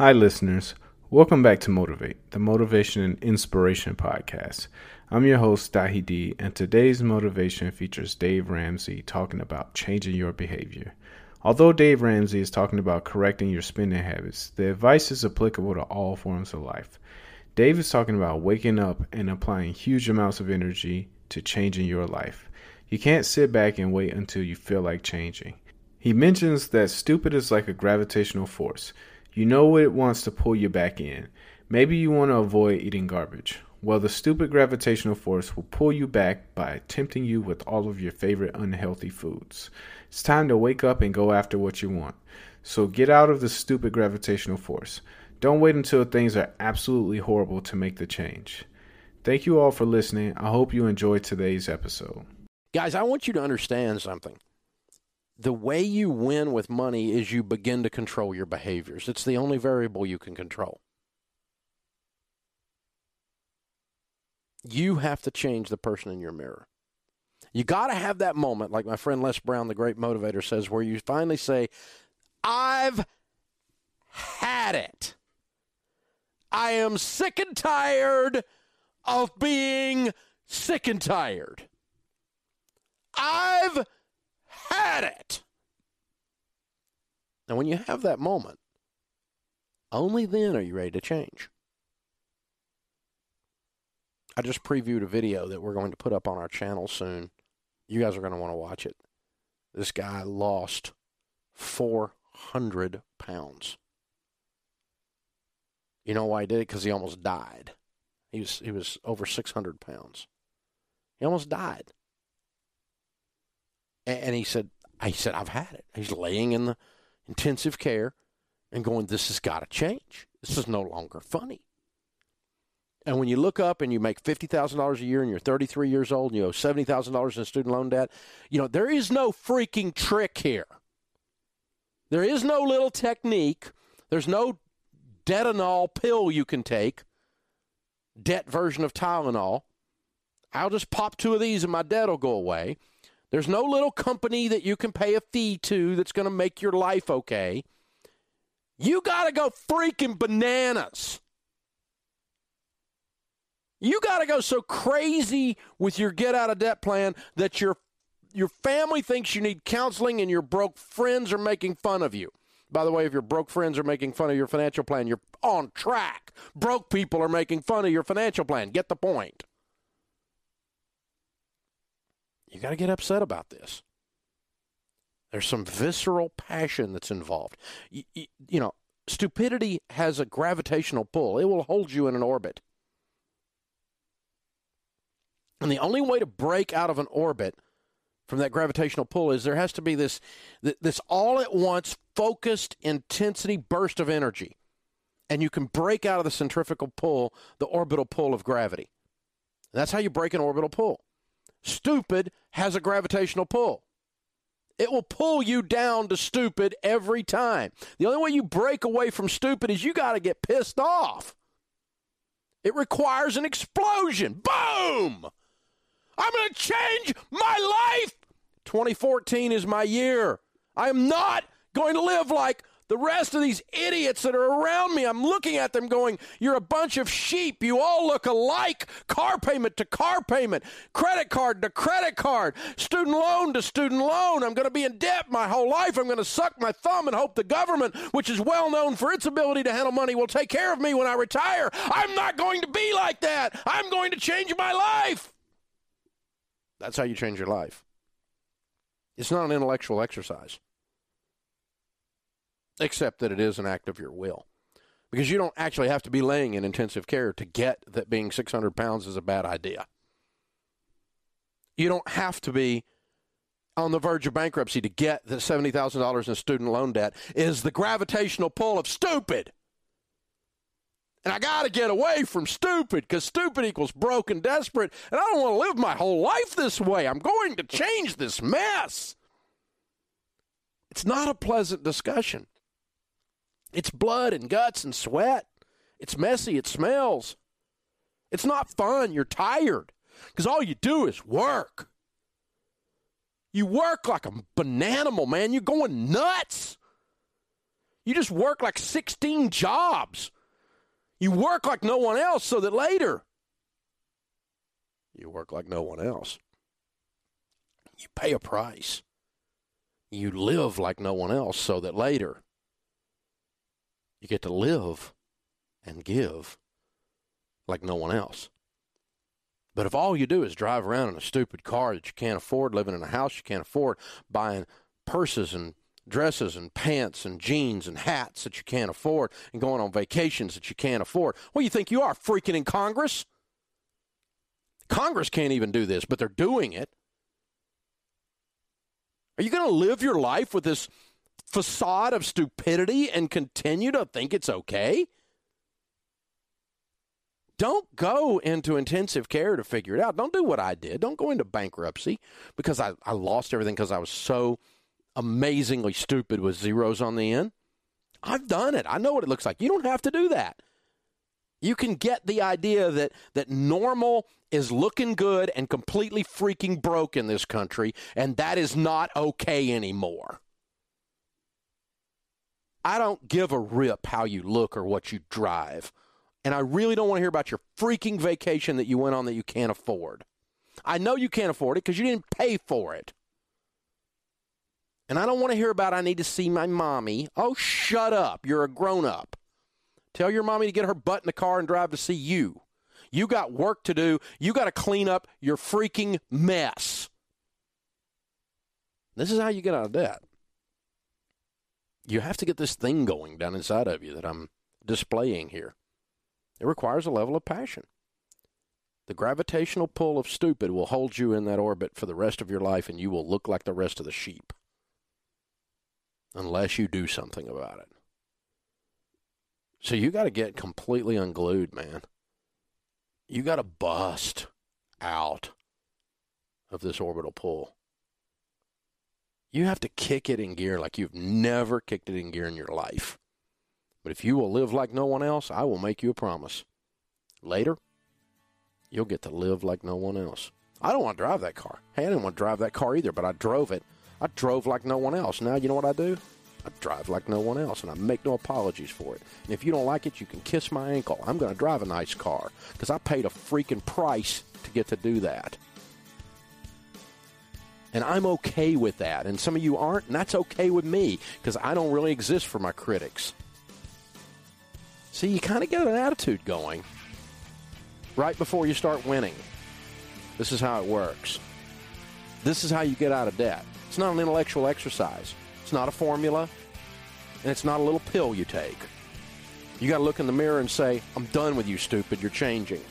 Hi, listeners. Welcome back to Motivate, the Motivation and Inspiration Podcast. I'm your host, Dahi D, and today's motivation features Dave Ramsey talking about changing your behavior. Although Dave Ramsey is talking about correcting your spending habits, the advice is applicable to all forms of life. Dave is talking about waking up and applying huge amounts of energy to changing your life. You can't sit back and wait until you feel like changing. He mentions that stupid is like a gravitational force. You know what it wants to pull you back in. Maybe you want to avoid eating garbage. Well, the stupid gravitational force will pull you back by tempting you with all of your favorite unhealthy foods. It's time to wake up and go after what you want. So get out of the stupid gravitational force. Don't wait until things are absolutely horrible to make the change. Thank you all for listening. I hope you enjoyed today's episode. Guys, I want you to understand something the way you win with money is you begin to control your behaviors. It's the only variable you can control. You have to change the person in your mirror. You got to have that moment, like my friend Les Brown, the great motivator, says, where you finally say, I've had it. I am sick and tired of being sick and tired. I've had it. Now, when you have that moment, only then are you ready to change. I just previewed a video that we're going to put up on our channel soon. You guys are going to want to watch it. This guy lost 400 pounds. You know why he did it? Because he almost died. He was, he was over 600 pounds. He almost died. And he said, I said, I've had it. He's laying in the intensive care and going, this has got to change. This is no longer funny. And when you look up and you make $50,000 a year and you're 33 years old and you owe $70,000 in student loan debt, you know, there is no freaking trick here. There is no little technique. There's no Detonol pill you can take, debt version of Tylenol. I'll just pop two of these and my debt will go away. There's no little company that you can pay a fee to that's going to make your life okay. You got to go freaking bananas. You got to go so crazy with your get out of debt plan that your your family thinks you need counseling and your broke friends are making fun of you. By the way, if your broke friends are making fun of your financial plan, you're on track. Broke people are making fun of your financial plan. Get the point. You got to get upset about this. There's some visceral passion that's involved. You, you, you, know, stupidity has a gravitational pull, it will hold you in an orbit. And the only way to break out of an orbit from that gravitational pull is there has to be this this all at once focused intensity burst of energy. And you can break out of the centrifugal pull, the orbital pull of gravity. That's how you break an orbital pull. Stupid has a gravitational pull. It will pull you down to stupid every time. The only way you break away from stupid is you got to get pissed off. It requires an explosion. Boom! I'm going to change my life. 2014 is my year. I am not going to live like the rest of these idiots that are around me, I'm looking at them going, You're a bunch of sheep. You all look alike. Car payment to car payment, credit card to credit card, student loan to student loan. I'm going to be in debt my whole life. I'm going to suck my thumb and hope the government, which is well known for its ability to handle money, will take care of me when I retire. I'm not going to be like that. I'm going to change my life. That's how you change your life. It's not an intellectual exercise except that it is an act of your will. Because you don't actually have to be laying in intensive care to get that being 600 pounds is a bad idea. You don't have to be on the verge of bankruptcy to get that $70,000 in student loan debt is the gravitational pull of stupid. And I got to get away from stupid because stupid equals broke and desperate. And I don't want to live my whole life this way. I'm going to change this mess. It's not a pleasant discussion. It's blood and guts and sweat. It's messy. It smells. It's not fun. You're tired because all you do is work. You work like a bananimal, man. You're going nuts. You just work like 16 jobs. You work like no one else so that later you work like no one else. You pay a price. You live like no one else so that later you get to live and give like no one else. But if all you do is drive around in a stupid car that you can't afford, living in a house you can't afford, buying purses and dresses and pants and jeans and hats that you can't afford, and going on vacations that you can't afford, what do you think you are, freaking in Congress? Congress can't even do this, but they're doing it. Are you going to live your life with this facade of stupidity and continue to think it's okay? Don't go into intensive care to figure it out. Don't do what I did. Don't go into bankruptcy because I, I lost everything because I was so amazingly stupid with zeros on the end. I've done it. I know what it looks like. You don't have to do that. You can get the idea that, that normal is looking good and completely freaking broke in this country, and that is not okay anymore. I don't give a rip how you look or what you drive. And I really don't want to hear about your freaking vacation that you went on that you can't afford. I know you can't afford it because you didn't pay for it. And I don't want to hear about I need to see my mommy. Oh, shut up. You're a grown up. Tell your mommy to get her butt in the car and drive to see you. You got work to do. You got to clean up your freaking mess. This is how you get out of debt. You have to get this thing going down inside of you that I'm displaying here. It requires a level of passion. The gravitational pull of stupid will hold you in that orbit for the rest of your life, and you will look like the rest of the sheep. Unless you do something about it. So you got to get completely unglued, man. You got to bust out of this orbital pull. You have to kick it in gear like you've never kicked it in gear in your life. But if you will live like no one else, I will make you a promise. Later, you'll get to live like no one else. I don't want to drive that car. Hey, I didn't want to drive that car either, but I drove it. I drove like no one else. Now, you know what I do? I drive like no one else, and I make no apologies for it. And if you don't like it, you can kiss my ankle. I'm going to drive a nice car because I paid a freaking price to get to do that. And I'm okay with that. And some of you aren't, and that's okay with me because I don't really exist for my critics. See, you kind of get an attitude going right before you start winning. This is how it works. This is how you get out of debt. It's not an intellectual exercise, it's not a formula, and it's not a little pill you take. You got to look in the mirror and say, I'm done with you, stupid. You're changing.